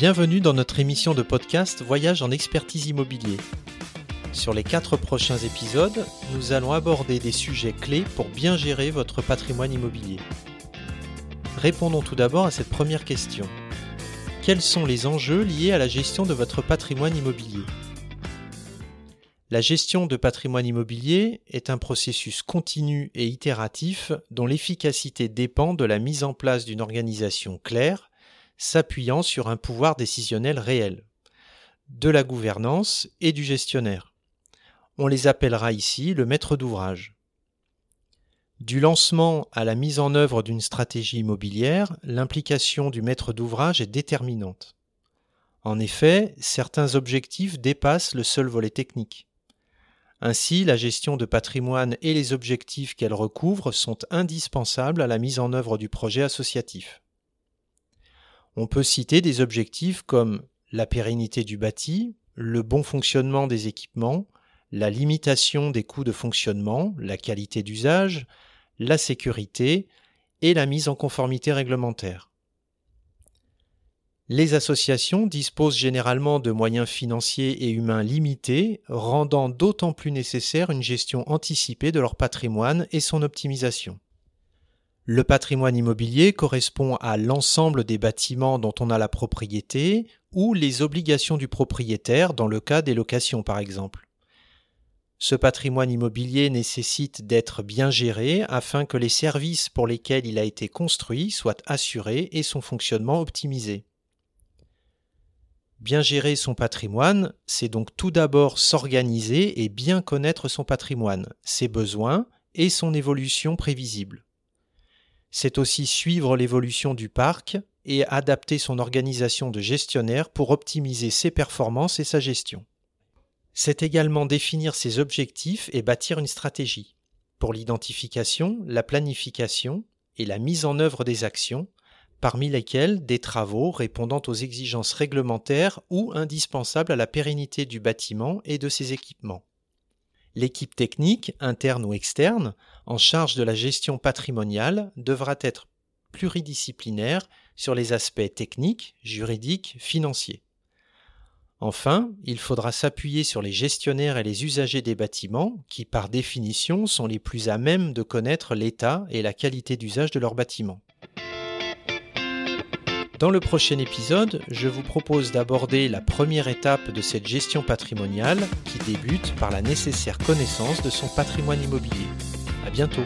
Bienvenue dans notre émission de podcast Voyage en expertise immobilier. Sur les quatre prochains épisodes, nous allons aborder des sujets clés pour bien gérer votre patrimoine immobilier. Répondons tout d'abord à cette première question. Quels sont les enjeux liés à la gestion de votre patrimoine immobilier? La gestion de patrimoine immobilier est un processus continu et itératif dont l'efficacité dépend de la mise en place d'une organisation claire, s'appuyant sur un pouvoir décisionnel réel, de la gouvernance et du gestionnaire. On les appellera ici le maître d'ouvrage. Du lancement à la mise en œuvre d'une stratégie immobilière, l'implication du maître d'ouvrage est déterminante. En effet, certains objectifs dépassent le seul volet technique. Ainsi, la gestion de patrimoine et les objectifs qu'elle recouvre sont indispensables à la mise en œuvre du projet associatif on peut citer des objectifs comme la pérennité du bâti, le bon fonctionnement des équipements, la limitation des coûts de fonctionnement, la qualité d'usage, la sécurité et la mise en conformité réglementaire. Les associations disposent généralement de moyens financiers et humains limités, rendant d'autant plus nécessaire une gestion anticipée de leur patrimoine et son optimisation. Le patrimoine immobilier correspond à l'ensemble des bâtiments dont on a la propriété ou les obligations du propriétaire dans le cas des locations par exemple. Ce patrimoine immobilier nécessite d'être bien géré afin que les services pour lesquels il a été construit soient assurés et son fonctionnement optimisé. Bien gérer son patrimoine, c'est donc tout d'abord s'organiser et bien connaître son patrimoine, ses besoins et son évolution prévisible c'est aussi suivre l'évolution du parc et adapter son organisation de gestionnaire pour optimiser ses performances et sa gestion. C'est également définir ses objectifs et bâtir une stratégie pour l'identification, la planification et la mise en œuvre des actions, parmi lesquelles des travaux répondant aux exigences réglementaires ou indispensables à la pérennité du bâtiment et de ses équipements. L'équipe technique, interne ou externe, en charge de la gestion patrimoniale devra être pluridisciplinaire sur les aspects techniques, juridiques, financiers. Enfin, il faudra s'appuyer sur les gestionnaires et les usagers des bâtiments qui, par définition, sont les plus à même de connaître l'état et la qualité d'usage de leurs bâtiments. Dans le prochain épisode, je vous propose d'aborder la première étape de cette gestion patrimoniale qui débute par la nécessaire connaissance de son patrimoine immobilier. À bientôt.